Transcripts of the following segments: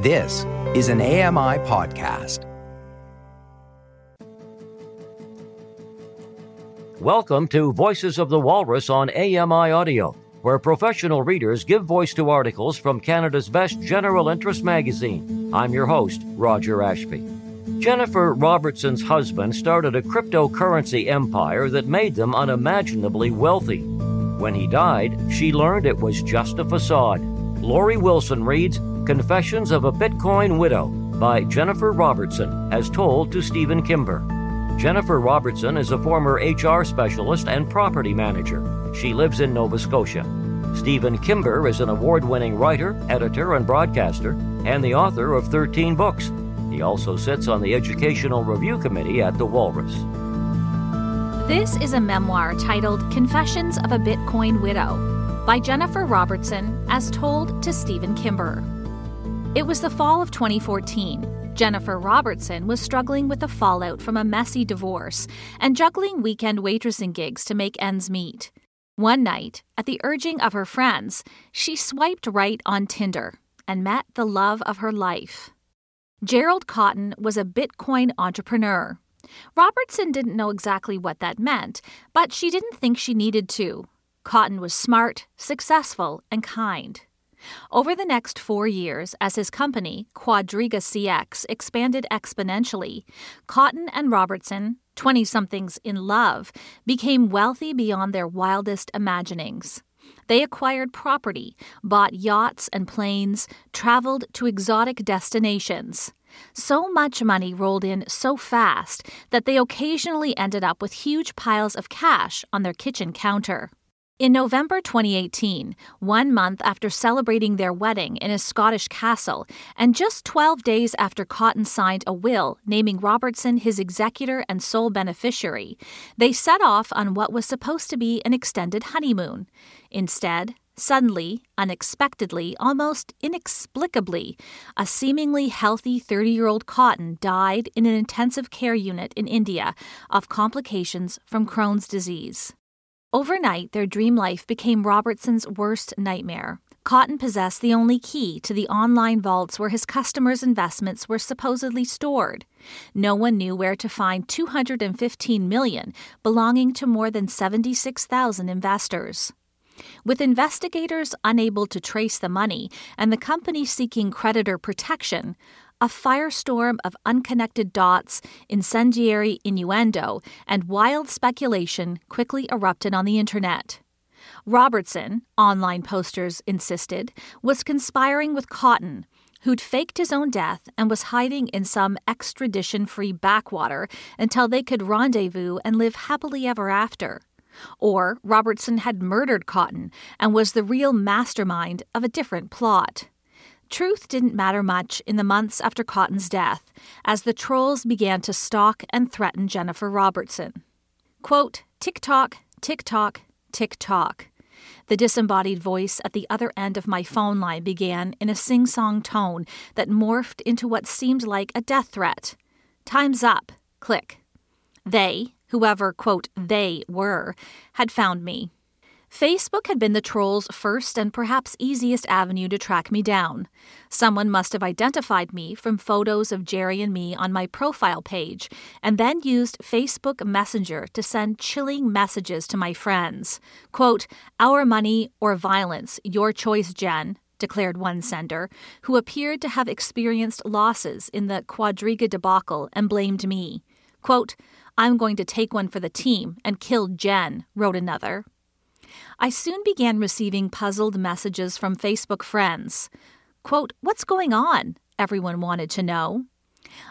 This is an AMI podcast. Welcome to Voices of the Walrus on AMI Audio, where professional readers give voice to articles from Canada's best general interest magazine. I'm your host, Roger Ashby. Jennifer Robertson's husband started a cryptocurrency empire that made them unimaginably wealthy. When he died, she learned it was just a facade. Lori Wilson reads Confessions of a Bitcoin Widow by Jennifer Robertson, as told to Stephen Kimber. Jennifer Robertson is a former HR specialist and property manager. She lives in Nova Scotia. Stephen Kimber is an award winning writer, editor, and broadcaster, and the author of 13 books. He also sits on the Educational Review Committee at the Walrus. This is a memoir titled Confessions of a Bitcoin Widow by Jennifer Robertson, as told to Stephen Kimber. It was the fall of 2014. Jennifer Robertson was struggling with the fallout from a messy divorce and juggling weekend waitressing gigs to make ends meet. One night, at the urging of her friends, she swiped right on Tinder and met the love of her life. Gerald Cotten was a Bitcoin entrepreneur. Robertson didn't know exactly what that meant, but she didn't think she needed to. Cotten was smart, successful, and kind. Over the next four years, as his company, Quadriga CX, expanded exponentially, Cotten and Robertson, 20 somethings in love, became wealthy beyond their wildest imaginings. They acquired property, bought yachts and planes, traveled to exotic destinations. So much money rolled in so fast that they occasionally ended up with huge piles of cash on their kitchen counter. In November 2018, one month after celebrating their wedding in a Scottish castle, and just 12 days after Cotten signed a will naming Robertson his executor and sole beneficiary, they set off on what was supposed to be an extended honeymoon. Instead, Suddenly, unexpectedly, almost inexplicably, a seemingly healthy 30 year old Cotten died in an intensive care unit in India of complications from Crohn's disease. Overnight, their dream life became Robertson's worst nightmare. Cotten possessed the only key to the online vaults where his customers' investments were supposedly stored. No one knew where to find 215 million belonging to more than 76,000 investors. With investigators unable to trace the money and the company seeking creditor protection, a firestorm of unconnected dots, incendiary innuendo, and wild speculation quickly erupted on the internet. Robertson, online posters insisted, was conspiring with Cotten, who'd faked his own death and was hiding in some extradition free backwater until they could rendezvous and live happily ever after. Or Robertson had murdered Cotten and was the real mastermind of a different plot. Truth didn't matter much in the months after Cotten's death, as the trolls began to stalk and threaten Jennifer Robertson. Quote, tick tock, tick tock, tick tock. The disembodied voice at the other end of my phone line began in a sing song tone that morphed into what seemed like a death threat. Time's up. Click. They, whoever, quote, they were, had found me. Facebook had been the troll's first and perhaps easiest avenue to track me down. Someone must have identified me from photos of Jerry and me on my profile page, and then used Facebook Messenger to send chilling messages to my friends. Quote, Our money or violence, your choice, Jen, declared one sender, who appeared to have experienced losses in the Quadriga debacle and blamed me. Quote, I'm going to take one for the team and kill Jen, wrote another. I soon began receiving puzzled messages from Facebook friends. Quote, What's going on? Everyone wanted to know.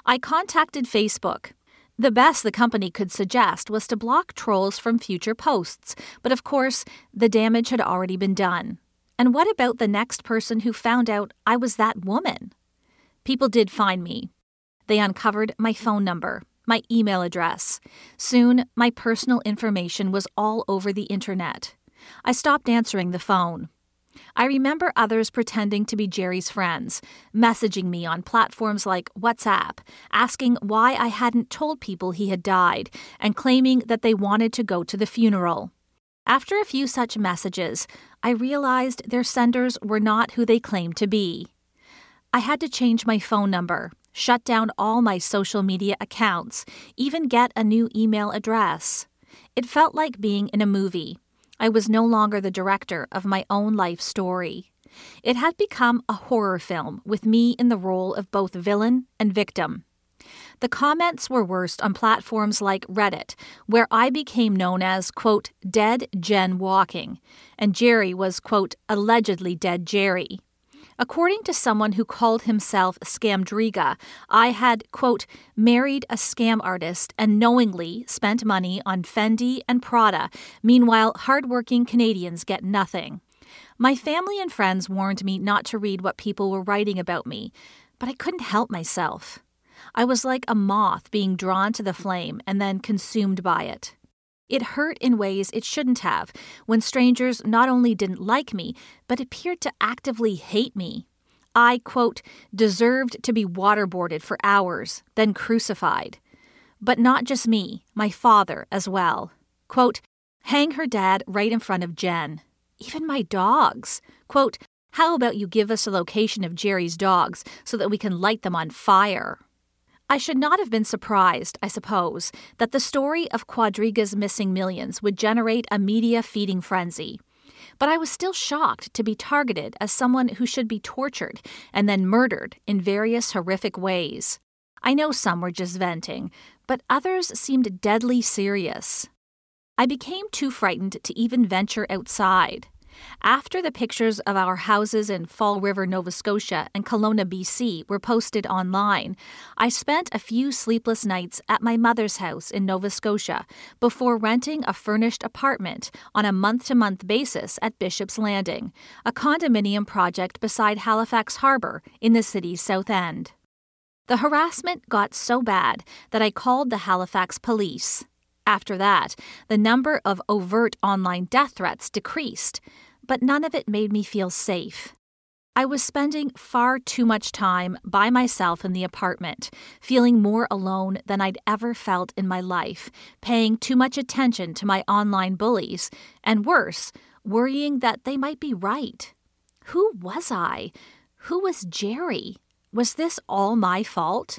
I contacted Facebook. The best the company could suggest was to block trolls from future posts, but of course, the damage had already been done. And what about the next person who found out I was that woman? People did find me. They uncovered my phone number, my email address. Soon, my personal information was all over the internet. I stopped answering the phone. I remember others pretending to be Jerry's friends, messaging me on platforms like WhatsApp, asking why I hadn't told people he had died, and claiming that they wanted to go to the funeral. After a few such messages, I realized their senders were not who they claimed to be. I had to change my phone number, shut down all my social media accounts, even get a new email address. It felt like being in a movie. I was no longer the director of my own life story. It had become a horror film with me in the role of both villain and victim. The comments were worst on platforms like Reddit, where I became known as, quote, dead Jen walking, and Jerry was, quote, allegedly dead Jerry. According to someone who called himself Scamdriga, I had, quote, married a scam artist and knowingly spent money on Fendi and Prada. Meanwhile, hardworking Canadians get nothing. My family and friends warned me not to read what people were writing about me, but I couldn't help myself. I was like a moth being drawn to the flame and then consumed by it. It hurt in ways it shouldn't have when strangers not only didn't like me, but appeared to actively hate me. I, quote, deserved to be waterboarded for hours, then crucified. But not just me, my father as well. Quote, hang her dad right in front of Jen. Even my dogs. Quote, how about you give us a location of Jerry's dogs so that we can light them on fire? I should not have been surprised, I suppose, that the story of Quadriga's missing millions would generate a media feeding frenzy. But I was still shocked to be targeted as someone who should be tortured and then murdered in various horrific ways. I know some were just venting, but others seemed deadly serious. I became too frightened to even venture outside. After the pictures of our houses in Fall River, Nova Scotia and Kelowna, BC were posted online, I spent a few sleepless nights at my mother's house in Nova Scotia before renting a furnished apartment on a month to month basis at Bishop's Landing, a condominium project beside Halifax Harbour in the city's south end. The harassment got so bad that I called the Halifax police. After that, the number of overt online death threats decreased, but none of it made me feel safe. I was spending far too much time by myself in the apartment, feeling more alone than I'd ever felt in my life, paying too much attention to my online bullies, and worse, worrying that they might be right. Who was I? Who was Jerry? Was this all my fault?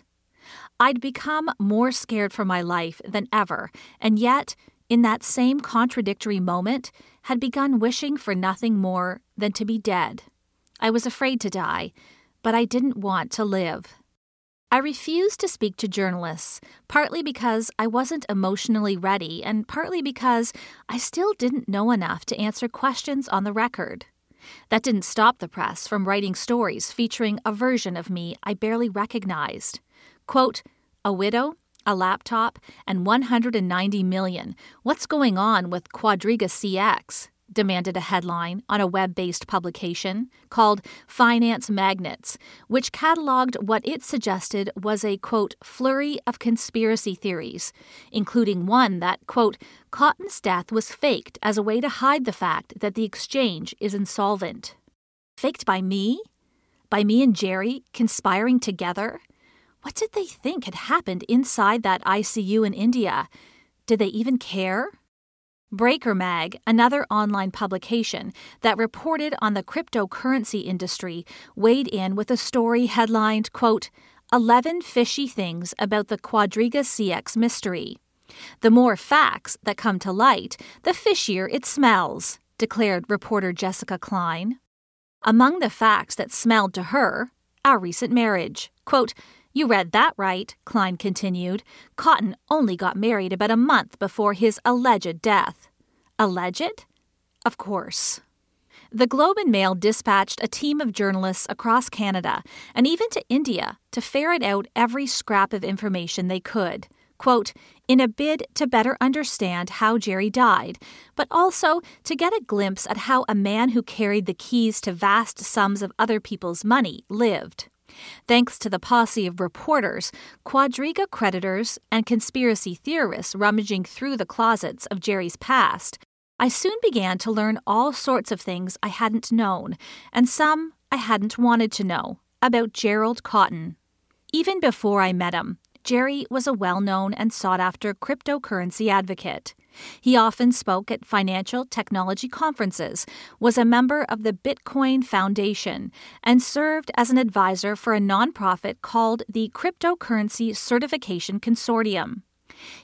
I'd become more scared for my life than ever, and yet in that same contradictory moment, had begun wishing for nothing more than to be dead. I was afraid to die, but I didn't want to live. I refused to speak to journalists, partly because I wasn't emotionally ready, and partly because I still didn't know enough to answer questions on the record. That didn't stop the press from writing stories featuring a version of me I barely recognized. Quote, a widow a laptop, and 190 million. What's going on with Quadriga CX? demanded a headline on a web based publication called Finance Magnates, which cataloged what it suggested was a, quote, flurry of conspiracy theories, including one that, quote, Cotten's death was faked as a way to hide the fact that the exchange is insolvent. Faked by me? By me and Jerry conspiring together? What did they think had happened inside that ICU in India? Did they even care? Breaker Mag, another online publication that reported on the cryptocurrency industry, weighed in with a story headlined, quote, 11 fishy things about the Quadriga CX mystery. The more facts that come to light, the fishier it smells, declared reporter Jessica Klein. Among the facts that smelled to her, our recent marriage. Quote, you read that right, Klein continued. Cotten only got married about a month before his alleged death. Alleged? Of course. The Globe and Mail dispatched a team of journalists across Canada and even to India to ferret out every scrap of information they could. Quote, in a bid to better understand how Jerry died, but also to get a glimpse at how a man who carried the keys to vast sums of other people's money lived. Thanks to the posse of reporters, Quadriga creditors, and conspiracy theorists rummaging through the closets of Jerry's past, I soon began to learn all sorts of things I hadn't known, and some I hadn't wanted to know, about Gerald Cotten. Even before I met him, Jerry was a well known and sought after cryptocurrency advocate. He often spoke at financial technology conferences, was a member of the Bitcoin Foundation, and served as an advisor for a nonprofit called the Cryptocurrency Certification Consortium.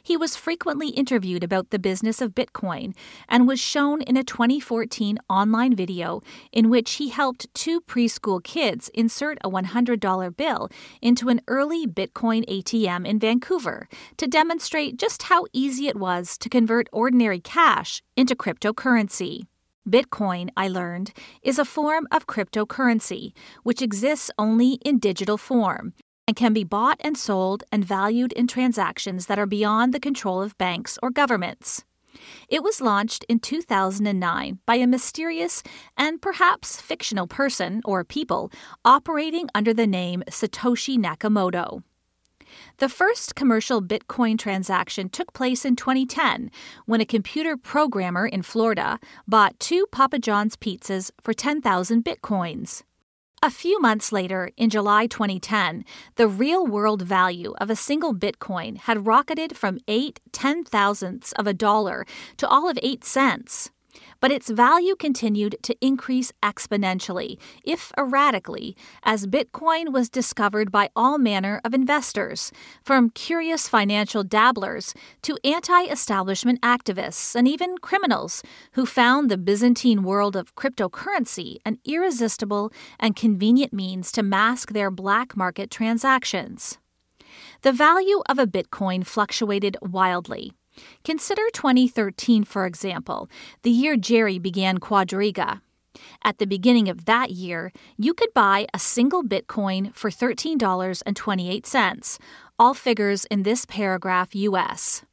He was frequently interviewed about the business of Bitcoin and was shown in a 2014 online video in which he helped two preschool kids insert a $100 bill into an early Bitcoin ATM in Vancouver to demonstrate just how easy it was to convert ordinary cash into cryptocurrency. Bitcoin, I learned, is a form of cryptocurrency, which exists only in digital form and can be bought and sold and valued in transactions that are beyond the control of banks or governments. It was launched in 2009 by a mysterious and perhaps fictional person or people operating under the name Satoshi Nakamoto. The first commercial Bitcoin transaction took place in 2010 when a computer programmer in Florida bought two Papa John's pizzas for 10,000 Bitcoins. A few months later, in July 2010, the real world value of a single Bitcoin had rocketed from eight ten thousandths of a dollar to all of eight cents but its value continued to increase exponentially, if erratically, as Bitcoin was discovered by all manner of investors, from curious financial dabblers to anti establishment activists and even criminals who found the Byzantine world of cryptocurrency an irresistible and convenient means to mask their black market transactions. The value of a Bitcoin fluctuated wildly. Consider 2013, for example, the year Jerry began Quadriga. At the beginning of that year, you could buy a single Bitcoin for $13.28, all figures in this paragraph US.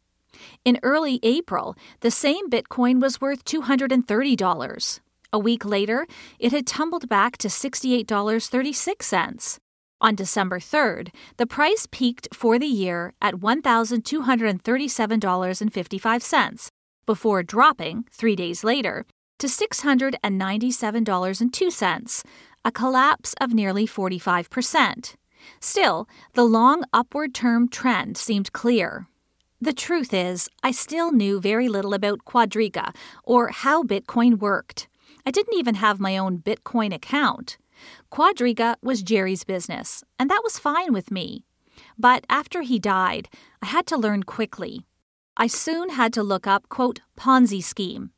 In early April, the same Bitcoin was worth $230. A week later, it had tumbled back to $68.36. On December 3rd, the price peaked for the year at $1,237.55 before dropping, three days later, to $697.02, a collapse of nearly 45%. Still, the long upward term trend seemed clear. The truth is, I still knew very little about Quadriga or how Bitcoin worked. I didn't even have my own Bitcoin account. Quadriga was Jerry's business, and that was fine with me. But after he died, I had to learn quickly. I soon had to look up, quote, Ponzi scheme.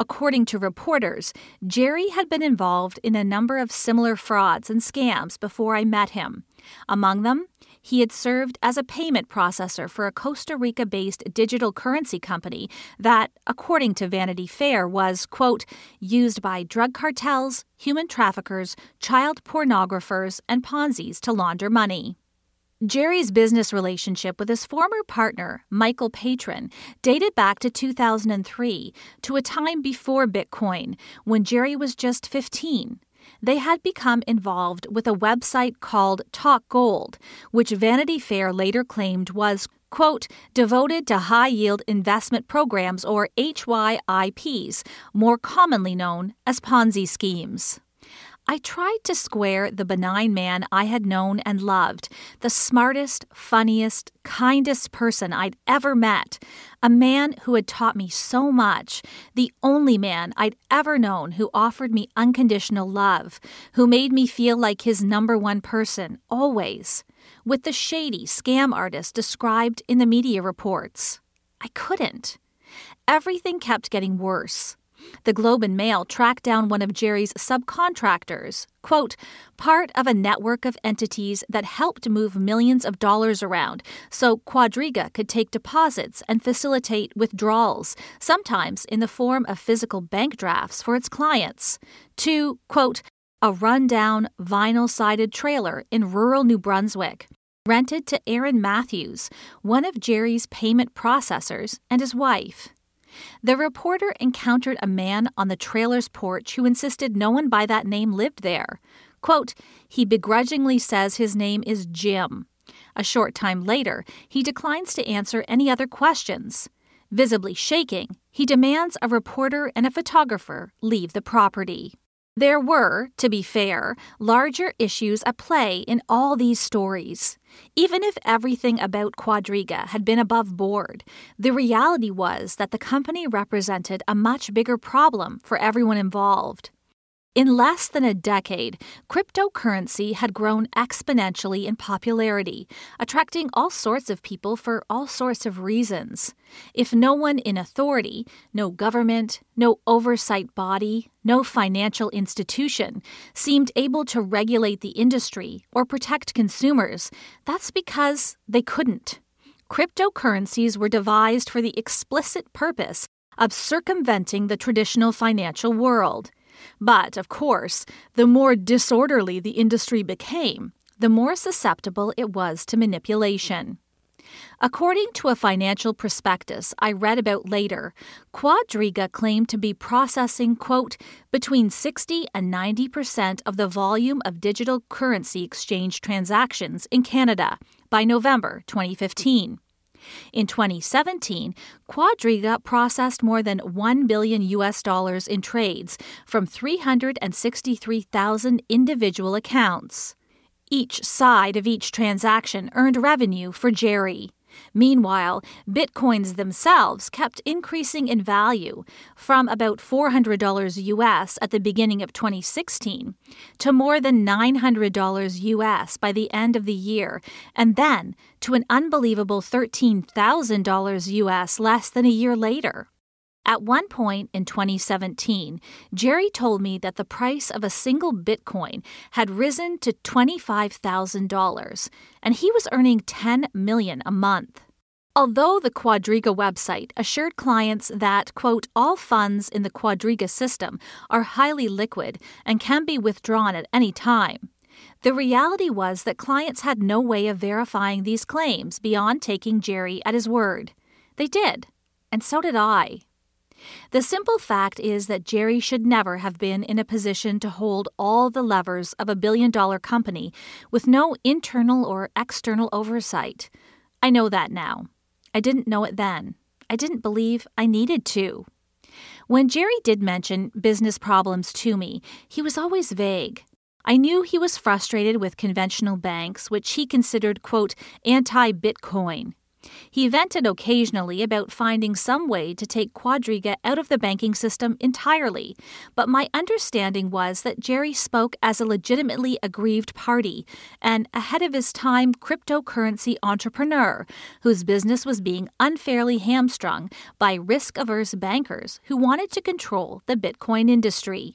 According to reporters, Jerry had been involved in a number of similar frauds and scams before I met him. Among them, he had served as a payment processor for a Costa Rica based digital currency company that, according to Vanity Fair, was, quote, used by drug cartels, human traffickers, child pornographers, and Ponzi's to launder money. Jerry's business relationship with his former partner, Michael Patryn, dated back to 2003, to a time before Bitcoin, when Jerry was just 15 they had become involved with a website called Talk Gold, which Vanity Fair later claimed was, quote, devoted to high yield investment programs or HYIPs, more commonly known as Ponzi schemes. I tried to square the benign man I had known and loved, the smartest, funniest, kindest person I'd ever met, a man who had taught me so much, the only man I'd ever known who offered me unconditional love, who made me feel like his number one person, always, with the shady scam artist described in the media reports. I couldn't. Everything kept getting worse. The Globe and Mail tracked down one of Jerry's subcontractors, quote, part of a network of entities that helped move millions of dollars around so Quadriga could take deposits and facilitate withdrawals, sometimes in the form of physical bank drafts for its clients, to, quote, a rundown vinyl sided trailer in rural New Brunswick rented to Aaron Matthews, one of Jerry's payment processors, and his wife. The reporter encountered a man on the trailer's porch who insisted no one by that name lived there. Quote, he begrudgingly says his name is Jim. A short time later, he declines to answer any other questions. Visibly shaking, he demands a reporter and a photographer leave the property. There were, to be fair, larger issues at play in all these stories. Even if everything about Quadriga had been above board, the reality was that the company represented a much bigger problem for everyone involved. In less than a decade, cryptocurrency had grown exponentially in popularity, attracting all sorts of people for all sorts of reasons. If no one in authority, no government, no oversight body, no financial institution seemed able to regulate the industry or protect consumers, that's because they couldn't. Cryptocurrencies were devised for the explicit purpose of circumventing the traditional financial world. But, of course, the more disorderly the industry became, the more susceptible it was to manipulation. According to a financial prospectus I read about later, Quadriga claimed to be processing, quote, between 60 and 90 percent of the volume of digital currency exchange transactions in Canada by November 2015. In 2017, Quadriga processed more than 1 billion US dollars in trades from 363,000 individual accounts. Each side of each transaction earned revenue for Jerry. Meanwhile, bitcoins themselves kept increasing in value from about $400 US at the beginning of 2016 to more than $900 US by the end of the year, and then to an unbelievable $13,000 US less than a year later. At one point in 2017, Jerry told me that the price of a single Bitcoin had risen to $25,000 and he was earning 10 million a month. Although the Quadriga website assured clients that, quote, all funds in the Quadriga system are highly liquid and can be withdrawn at any time, the reality was that clients had no way of verifying these claims beyond taking Jerry at his word. They did, and so did I. The simple fact is that Jerry should never have been in a position to hold all the levers of a billion dollar company with no internal or external oversight. I know that now. I didn't know it then. I didn't believe I needed to. When Jerry did mention business problems to me, he was always vague. I knew he was frustrated with conventional banks, which he considered, quote, anti Bitcoin. He vented occasionally about finding some way to take Quadriga out of the banking system entirely, but my understanding was that Jerry spoke as a legitimately aggrieved party, an ahead of his time cryptocurrency entrepreneur whose business was being unfairly hamstrung by risk averse bankers who wanted to control the Bitcoin industry.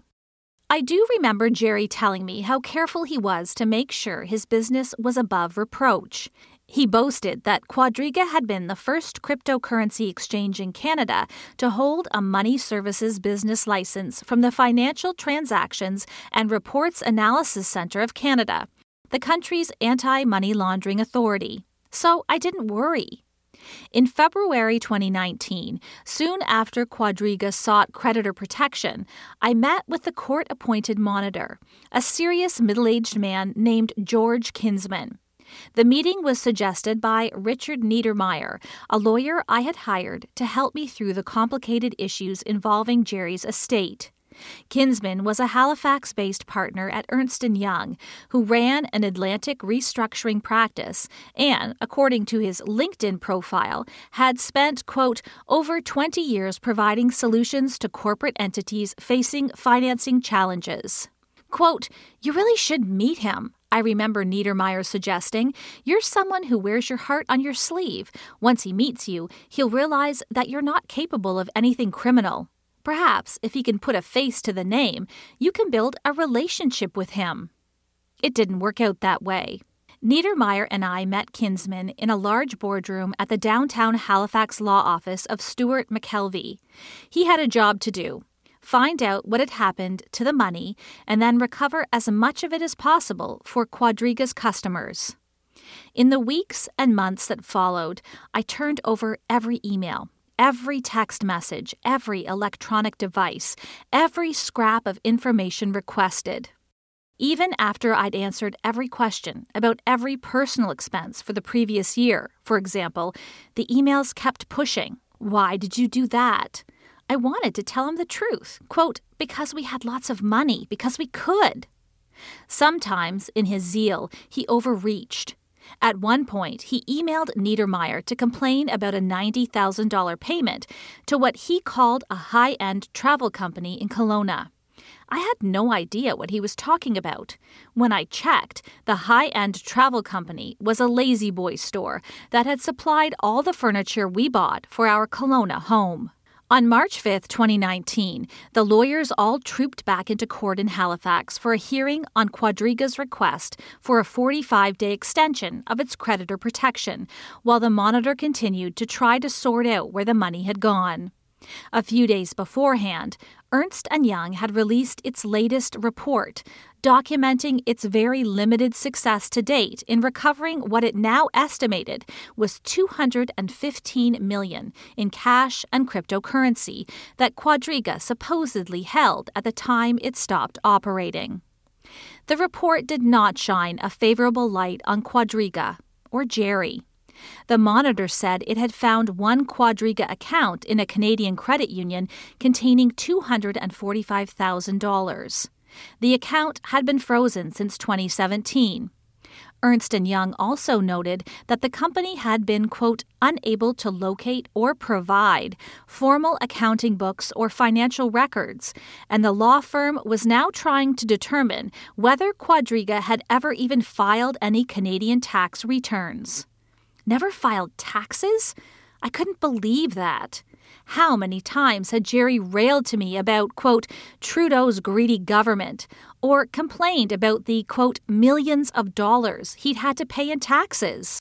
I do remember Jerry telling me how careful he was to make sure his business was above reproach. He boasted that Quadriga had been the first cryptocurrency exchange in Canada to hold a money services business license from the Financial Transactions and Reports Analysis Centre of Canada, the country's anti money laundering authority. So I didn't worry. In February 2019, soon after Quadriga sought creditor protection, I met with the court appointed monitor, a serious middle aged man named George Kinsman. The meeting was suggested by Richard Niedermayer, a lawyer I had hired to help me through the complicated issues involving Jerry's estate. Kinsman was a Halifax-based partner at Ernst & Young who ran an Atlantic restructuring practice and, according to his LinkedIn profile, had spent, quote, over 20 years providing solutions to corporate entities facing financing challenges. Quote, you really should meet him. I remember Niedermayer suggesting, You're someone who wears your heart on your sleeve. Once he meets you, he'll realize that you're not capable of anything criminal. Perhaps, if he can put a face to the name, you can build a relationship with him. It didn't work out that way. Niedermayer and I met Kinsman in a large boardroom at the downtown Halifax law office of Stewart McKelvey. He had a job to do find out what had happened to the money, and then recover as much of it as possible for Quadriga's customers. In the weeks and months that followed, I turned over every email, every text message, every electronic device, every scrap of information requested. Even after I'd answered every question about every personal expense for the previous year, for example, the emails kept pushing. Why did you do that? I wanted to tell him the truth. Quote, because we had lots of money, because we could. Sometimes, in his zeal, he overreached. At one point, he emailed Niedermayer to complain about a $90,000 payment to what he called a high end travel company in Kelowna. I had no idea what he was talking about. When I checked, the high end travel company was a La-Z-Boy store that had supplied all the furniture we bought for our Kelowna home. On March 5, 2019, the lawyers all trooped back into court in Halifax for a hearing on Quadriga's request for a 45 day extension of its creditor protection, while the monitor continued to try to sort out where the money had gone. A few days beforehand, Ernst & Young had released its latest report, documenting its very limited success to date in recovering what it now estimated was 215 million in cash and cryptocurrency that Quadriga supposedly held at the time it stopped operating. The report did not shine a favorable light on Quadriga or Jerry. The monitor said it had found one Quadriga account in a Canadian credit union containing $245,000. The account had been frozen since 2017. Ernst & Young also noted that the company had been, quote, unable to locate or provide formal accounting books or financial records, and the law firm was now trying to determine whether Quadriga had ever even filed any Canadian tax returns. Never filed taxes? I couldn't believe that. How many times had Jerry railed to me about, quote, Trudeau's greedy government, or complained about the, quote, millions of dollars he'd had to pay in taxes?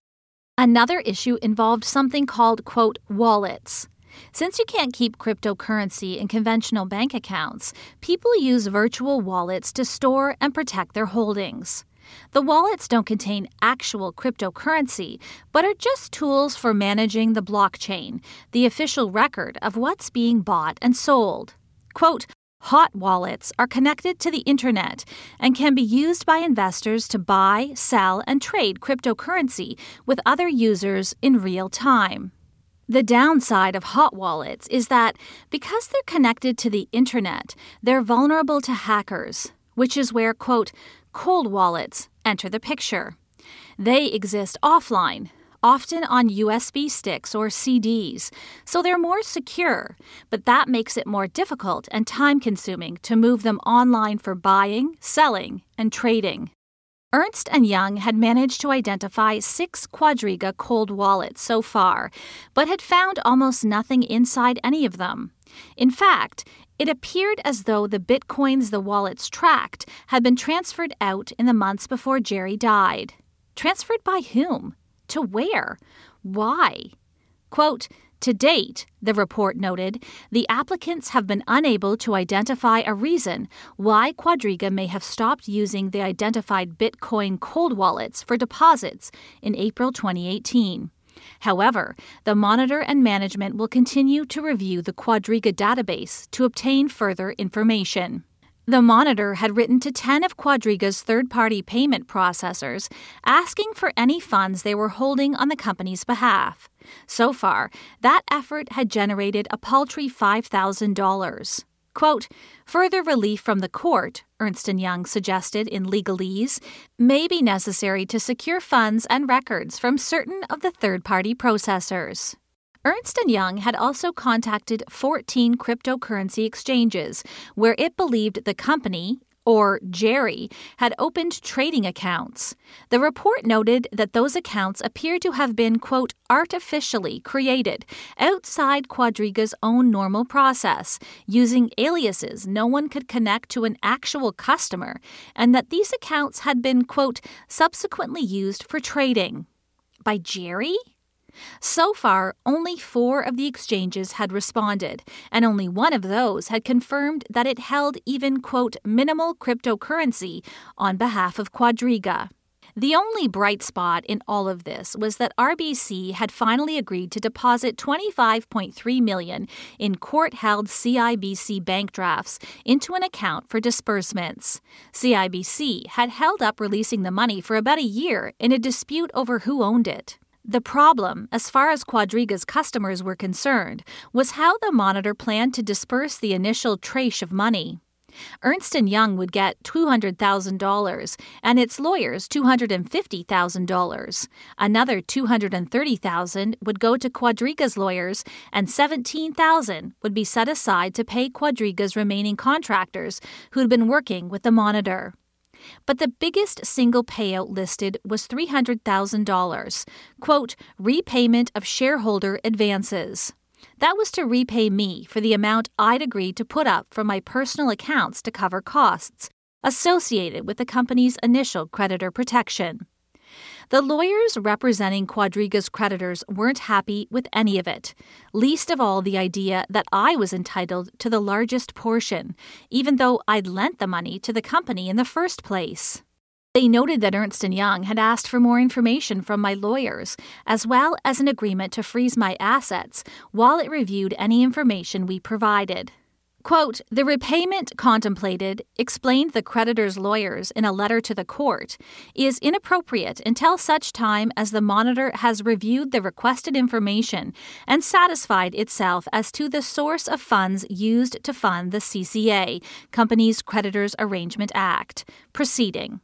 Another issue involved something called, quote, wallets. Since you can't keep cryptocurrency in conventional bank accounts, people use virtual wallets to store and protect their holdings. The wallets don't contain actual cryptocurrency, but are just tools for managing the blockchain, the official record of what's being bought and sold. Quote, Hot wallets are connected to the internet and can be used by investors to buy, sell, and trade cryptocurrency with other users in real time. The downside of hot wallets is that because they're connected to the internet, they're vulnerable to hackers, which is where, quote, cold wallets enter the picture. They exist offline, often on USB sticks or CDs, so they're more secure, but that makes it more difficult and time consuming to move them online for buying, selling, and trading. Ernst & Young had managed to identify six Quadriga cold wallets so far, but had found almost nothing inside any of them. In fact, it appeared as though the bitcoins the wallets tracked had been transferred out in the months before Jerry died. Transferred by whom? To where? Why? Quote, to date, the report noted, the applicants have been unable to identify a reason why Quadriga may have stopped using the identified Bitcoin cold wallets for deposits in April 2018. However, the monitor and management will continue to review the Quadriga database to obtain further information. The monitor had written to 10 of Quadriga's third party payment processors asking for any funds they were holding on the company's behalf. So far, that effort had generated a paltry $5,000. Quote, further relief from the court, Ernst & Young suggested in legalese, may be necessary to secure funds and records from certain of the third-party processors. Ernst & Young had also contacted 14 cryptocurrency exchanges where it believed the company, or Jerry, had opened trading accounts. The report noted that those accounts appear to have been, quote, artificially created outside Quadriga's own normal process, using aliases no one could connect to an actual customer, and that these accounts had been, quote, subsequently used for trading. By Jerry? So far, only four of the exchanges had responded, and only one of those had confirmed that it held even, quote, minimal cryptocurrency on behalf of Quadriga. The only bright spot in all of this was that RBC had finally agreed to deposit 25.3 million in court-held CIBC bank drafts into an account for disbursements. CIBC had held up releasing the money for about a year in a dispute over who owned it. The problem, as far as Quadriga's customers were concerned, was how the monitor planned to disperse the initial trache of money. Ernst & Young would get $200,000 and its lawyers $250,000. Another 230,000 would go to Quadriga's lawyers and 17,000 would be set aside to pay Quadriga's remaining contractors who'd been working with the monitor. But the biggest single payout listed was $300,000, quote, repayment of shareholder advances. That was to repay me for the amount I'd agreed to put up from my personal accounts to cover costs associated with the company's initial creditor protection. The lawyers representing Quadriga's creditors weren't happy with any of it, least of all the idea that I was entitled to the largest portion, even though I'd lent the money to the company in the first place. They noted that Ernst & Young had asked for more information from my lawyers, as well as an agreement to freeze my assets while it reviewed any information we provided. Quote, the repayment contemplated, explained the creditor's lawyers in a letter to the court, is inappropriate until such time as the monitor has reviewed the requested information and satisfied itself as to the source of funds used to fund the CCA, Companies Creditors Arrangement Act, proceeding.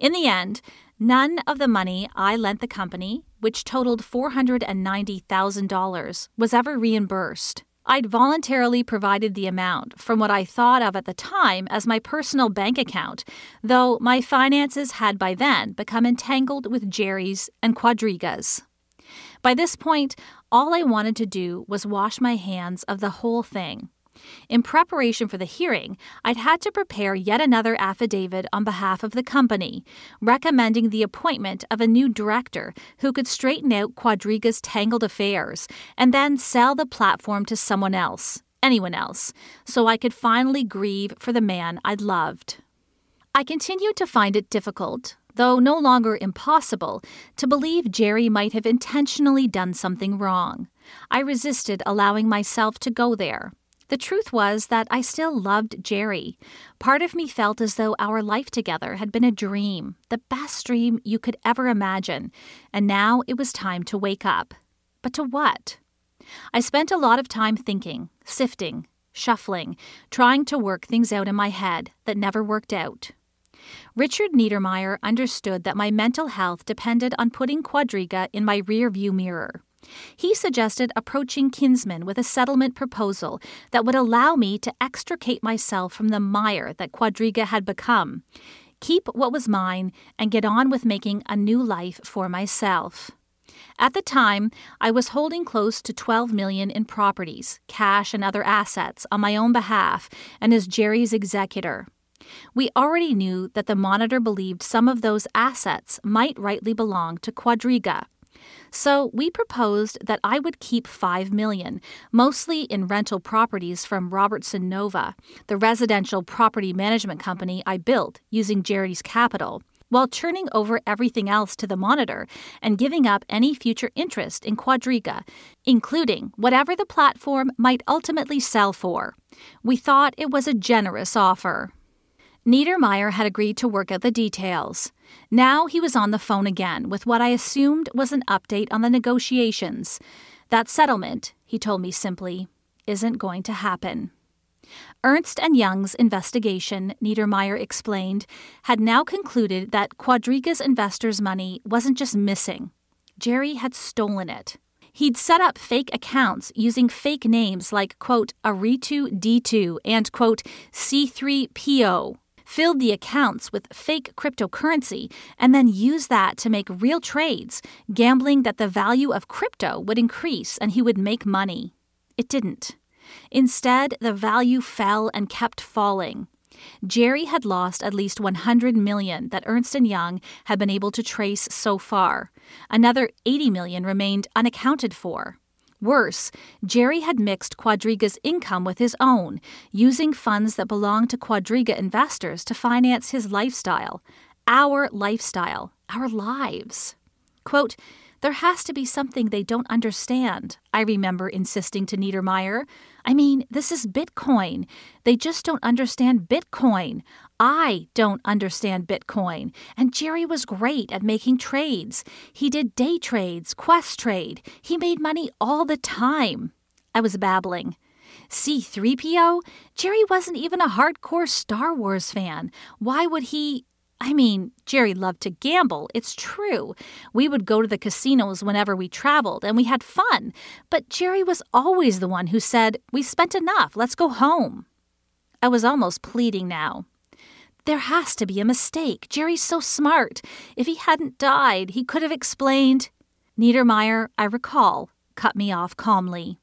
In the end, none of the money I lent the company, which totaled $490,000, was ever reimbursed. I'd voluntarily provided the amount from what I thought of at the time as my personal bank account, though my finances had by then become entangled with Jerry's and Quadriga's. By this point, all I wanted to do was wash my hands of the whole thing. In preparation for the hearing, I'd had to prepare yet another affidavit on behalf of the company, recommending the appointment of a new director who could straighten out Quadriga's tangled affairs and then sell the platform to someone else, anyone else, so I could finally grieve for the man I'd loved. I continued to find it difficult, though no longer impossible, to believe Jerry might have intentionally done something wrong. I resisted allowing myself to go there. The truth was that I still loved Jerry. Part of me felt as though our life together had been a dream, the best dream you could ever imagine, and now it was time to wake up. But to what? I spent a lot of time thinking, sifting, shuffling, trying to work things out in my head that never worked out. Richard Niedermayer understood that my mental health depended on putting Quadriga in my rearview mirror. He suggested approaching Kinsman with a settlement proposal that would allow me to extricate myself from the mire that Quadriga had become, keep what was mine, and get on with making a new life for myself. At the time, I was holding close to 12 million in properties, cash and other assets on my own behalf and as Jerry's executor. We already knew that the monitor believed some of those assets might rightly belong to Quadriga, so we proposed that I would keep 5 million, mostly in rental properties from Robertson Nova, the residential property management company I built using Jerry's capital, while turning over everything else to the monitor and giving up any future interest in Quadriga, including whatever the platform might ultimately sell for. We thought it was a generous offer. Niedermayer had agreed to work out the details. Now he was on the phone again with what I assumed was an update on the negotiations. That settlement, he told me simply, isn't going to happen. Ernst and Young's investigation, Niedermayer explained, had now concluded that Quadriga's investors' money wasn't just missing. Jerry had stolen it. He'd set up fake accounts using fake names like, quote, Aritu D2 and, quote, C3PO, filled the accounts with fake cryptocurrency, and then used that to make real trades, gambling that the value of crypto would increase and he would make money. It didn't. Instead, the value fell and kept falling. Jerry had lost at least 100 million that Ernst & Young had been able to trace so far. Another 80 million remained unaccounted for. Worse, Jerry had mixed Quadriga's income with his own, using funds that belonged to Quadriga investors to finance his lifestyle. Our lifestyle, our lives. Quote, There has to be something they don't understand, I remember insisting to Niedermayer. I mean, this is Bitcoin. They just don't understand Bitcoin. I don't understand Bitcoin. And Jerry was great at making trades. He did day trades, Questrade. He made money all the time. I was babbling. C3PO? Jerry wasn't even a hardcore Star Wars fan. Why would he? I mean, Jerry loved to gamble, it's true. We would go to the casinos whenever we traveled, and we had fun. But Jerry was always the one who said, We spent enough, let's go home. I was almost pleading now. There has to be a mistake. Jerry's so smart. If he hadn't died, he could have explained. Niedermayer, I recall, cut me off calmly.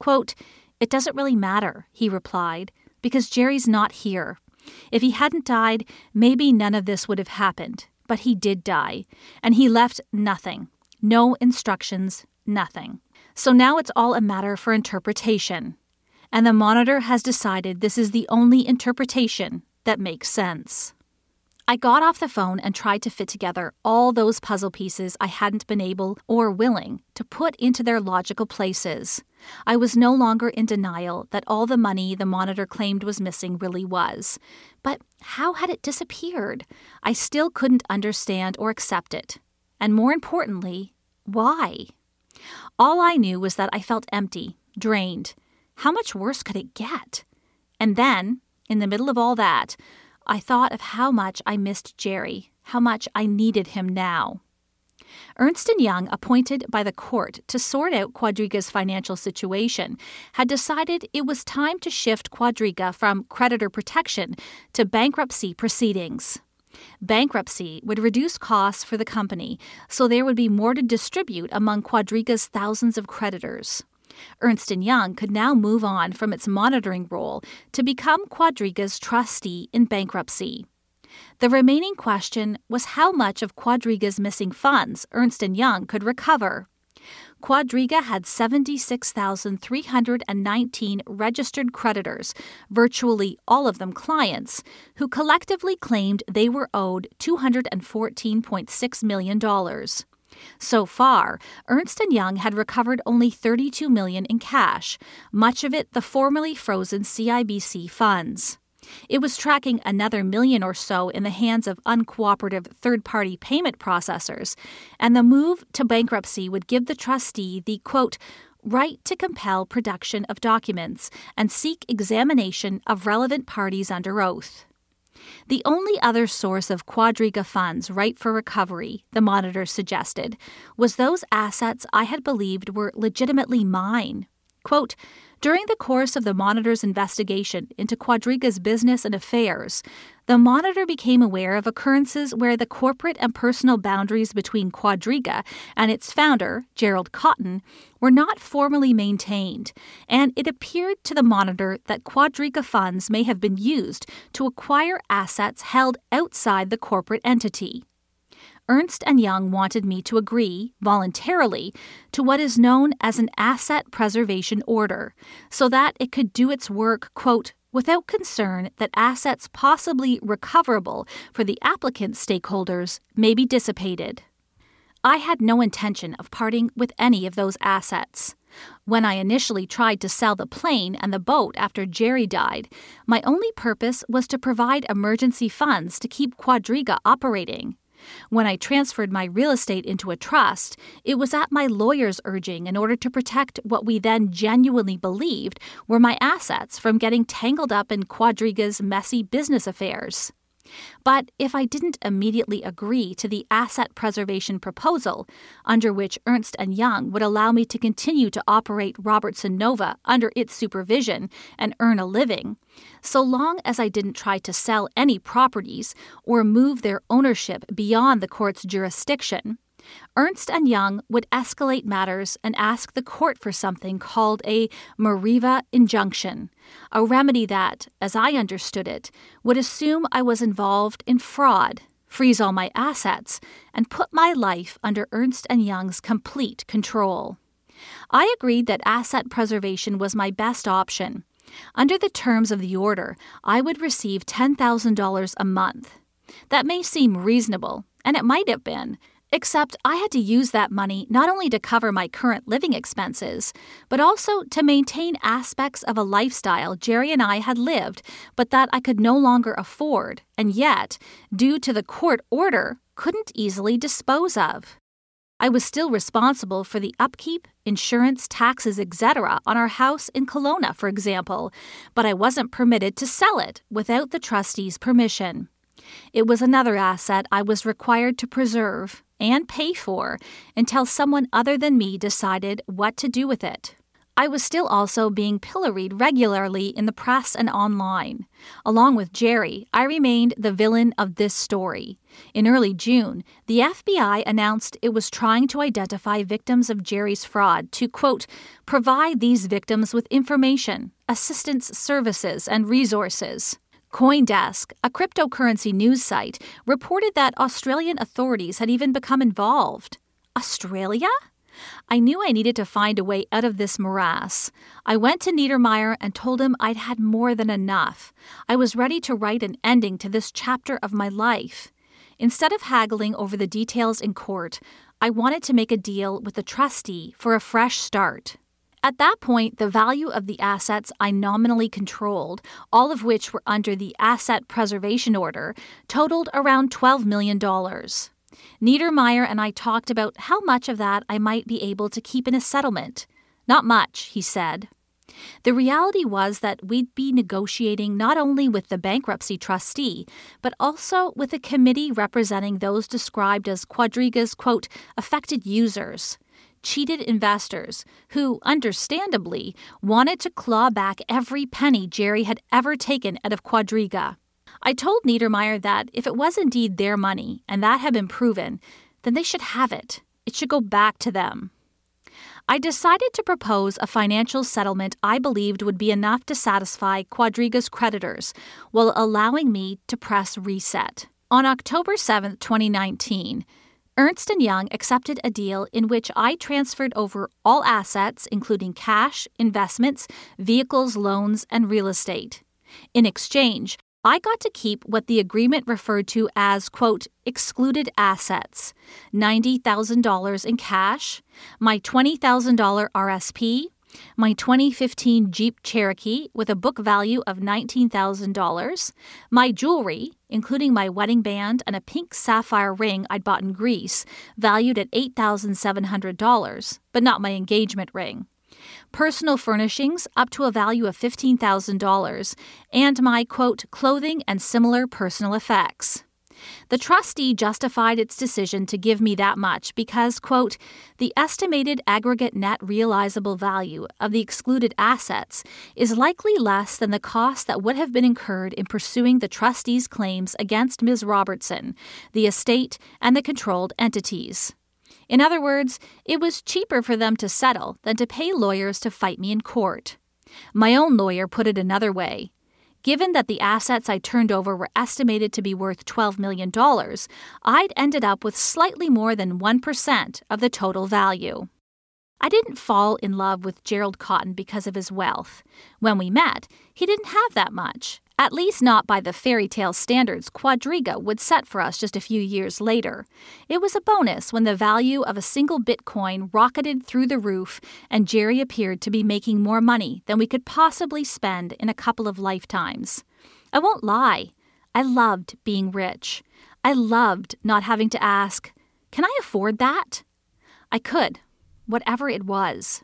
Quote, It doesn't really matter, he replied, because Jerry's not here. If he hadn't died, maybe none of this would have happened. But he did die, and he left nothing no instructions, nothing. So now it's all a matter for interpretation. And the monitor has decided this is the only interpretation that makes sense. I got off the phone and tried to fit together all those puzzle pieces I hadn't been able or willing to put into their logical places. I was no longer in denial that all the money the monitor claimed was missing really was. But how had it disappeared? I still couldn't understand or accept it. And more importantly, why? All I knew was that I felt empty, drained. How much worse could it get? And then, in the middle of all that, I thought of how much I missed Jerry, how much I needed him now. Ernst & Young, appointed by the court to sort out Quadriga's financial situation, had decided it was time to shift Quadriga from creditor protection to bankruptcy proceedings. Bankruptcy would reduce costs for the company, so there would be more to distribute among Quadriga's thousands of creditors. Ernst & Young could now move on from its monitoring role to become Quadriga's trustee in bankruptcy. The remaining question was how much of Quadriga's missing funds Ernst & Young could recover. Quadriga had 76,319 registered creditors, virtually all of them clients, who collectively claimed they were owed $214.6 million. So far, Ernst & Young had recovered only 32 million in cash, much of it the formerly frozen CIBC funds. It was tracking another million or so in the hands of uncooperative third party payment processors, and the move to bankruptcy would give the trustee the quote, right to compel production of documents and seek examination of relevant parties under oath. The only other source of Quadriga funds ripe for recovery, the monitor suggested, was those assets I had believed were legitimately mine. Quote, during the course of the Monitor's investigation into Quadriga's business and affairs, the Monitor became aware of occurrences where the corporate and personal boundaries between Quadriga and its founder, Gerald Cotten, were not formally maintained, and it appeared to the Monitor that Quadriga funds may have been used to acquire assets held outside the corporate entity. Ernst & Young wanted me to agree, voluntarily, to what is known as an asset preservation order, so that it could do its work, quote, without concern that assets possibly recoverable for the applicant stakeholders may be dissipated. I had no intention of parting with any of those assets. When I initially tried to sell the plane and the boat after Jerry died, my only purpose was to provide emergency funds to keep Quadriga operating. When I transferred my real estate into a trust, it was at my lawyer's urging in order to protect what we then genuinely believed were my assets from getting tangled up in Quadriga's messy business affairs. But if I didn't immediately agree to the asset preservation proposal, under which Ernst & Young would allow me to continue to operate Robertson Nova under its supervision and earn a living, so long as I didn't try to sell any properties or move their ownership beyond the court's jurisdiction, Ernst & Young would escalate matters and ask the court for something called a Mareva injunction, a remedy that, as I understood it, would assume I was involved in fraud, freeze all my assets, and put my life under Ernst & Young's complete control. I agreed that asset preservation was my best option. Under the terms of the order, I would receive $10,000 a month. That may seem reasonable, and it might have been, Except I had to use that money not only to cover my current living expenses, but also to maintain aspects of a lifestyle Jerry and I had lived, but that I could no longer afford, and yet, due to the court order, couldn't easily dispose of. I was still responsible for the upkeep, insurance, taxes, etc. on our house in Kelowna, for example, but I wasn't permitted to sell it without the trustee's permission. It was another asset I was required to preserve and pay for until someone other than me decided what to do with it. I was still also being pilloried regularly in the press and online. Along with Jerry, I remained the villain of this story. In early June, the FBI announced it was trying to identify victims of Jerry's fraud to, quote, provide these victims with information, assistance services, and resources. Coindesk, a cryptocurrency news site, reported that Australian authorities had even become involved. Australia? I knew I needed to find a way out of this morass. I went to Niedermayer and told him I'd had more than enough. I was ready to write an ending to this chapter of my life. Instead of haggling over the details in court, I wanted to make a deal with the trustee for a fresh start. At that point, the value of the assets I nominally controlled, all of which were under the Asset Preservation Order, totaled around $12 million. Niedermayer and I talked about how much of that I might be able to keep in a settlement. Not much, he said. The reality was that we'd be negotiating not only with the bankruptcy trustee, but also with a committee representing those described as Quadriga's, quote, affected users, cheated investors who, understandably, wanted to claw back every penny Jerry had ever taken out of Quadriga. I told Niedermayer that if it was indeed their money and that had been proven, then they should have it. It should go back to them. I decided to propose a financial settlement I believed would be enough to satisfy Quadriga's creditors while allowing me to press reset. On October 7, 2019, Ernst & Young accepted a deal in which I transferred over all assets including cash, investments, vehicles, loans, and real estate. In exchange, I got to keep what the agreement referred to as, quote, excluded assets $90,000 in cash, my $20,000 RSP, my 2015 Jeep Cherokee with a book value of $19,000, my jewelry, including my wedding band and a pink sapphire ring I'd bought in Greece, valued at $8,700, but not my engagement ring personal furnishings up to a value of $15,000, and my quote, clothing and similar personal effects. The trustee justified its decision to give me that much because, quote, the estimated aggregate net realizable value of the excluded assets is likely less than the cost that would have been incurred in pursuing the trustee's claims against Ms. Robertson, the estate, and the controlled entities. In other words, it was cheaper for them to settle than to pay lawyers to fight me in court. My own lawyer put it another way. Given that the assets I turned over were estimated to be worth $12 million, I'd ended up with slightly more than 1% of the total value. I didn't fall in love with Gerald Cotten because of his wealth. When we met, he didn't have that much, at least not by the fairy tale standards Quadriga would set for us just a few years later. It was a bonus when the value of a single Bitcoin rocketed through the roof and Jerry appeared to be making more money than we could possibly spend in a couple of lifetimes. I won't lie, I loved being rich. I loved not having to ask, Can I afford that? I could, whatever it was.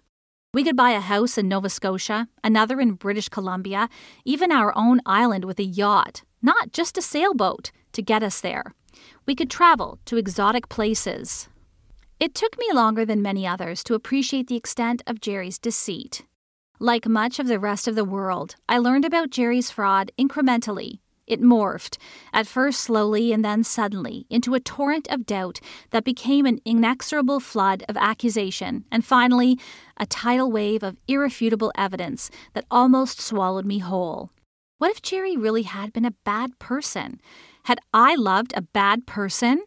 We could buy a house in Nova Scotia, another in British Columbia, even our own island with a yacht, not just a sailboat, to get us there. We could travel to exotic places. It took me longer than many others to appreciate the extent of Jerry's deceit. Like much of the rest of the world, I learned about Jerry's fraud incrementally it morphed, at first slowly and then suddenly, into a torrent of doubt that became an inexorable flood of accusation, and finally, a tidal wave of irrefutable evidence that almost swallowed me whole. What if Jerry really had been a bad person? Had I loved a bad person?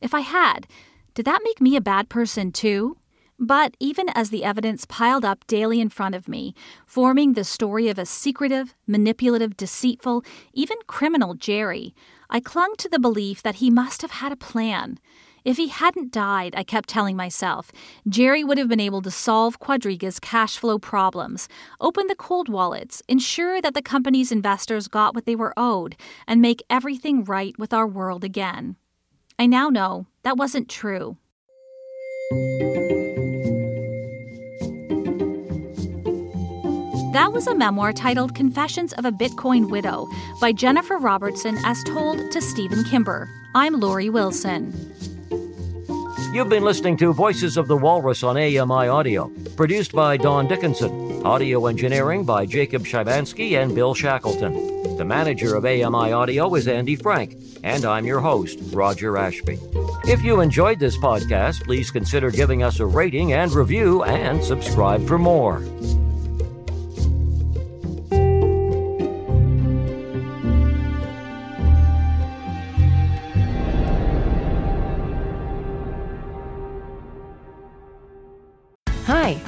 If I had, did that make me a bad person too? But even as the evidence piled up daily in front of me, forming the story of a secretive, manipulative, deceitful, even criminal Jerry, I clung to the belief that he must have had a plan. If he hadn't died, I kept telling myself, Jerry would have been able to solve Quadriga's cash flow problems, open the cold wallets, ensure that the company's investors got what they were owed, and make everything right with our world again. I now know that wasn't true. That was a memoir titled Confessions of a Bitcoin Widow by Jennifer Robertson as told to Stephen Kimber. I'm Lori Wilson. You've been listening to Voices of the Walrus on AMI Audio, produced by Don Dickinson, audio engineering by Jacob Szymanski and Bill Shackleton. The manager of AMI Audio is Andy Frank, and I'm your host, Roger Ashby. If you enjoyed this podcast, please consider giving us a rating and review and subscribe for more.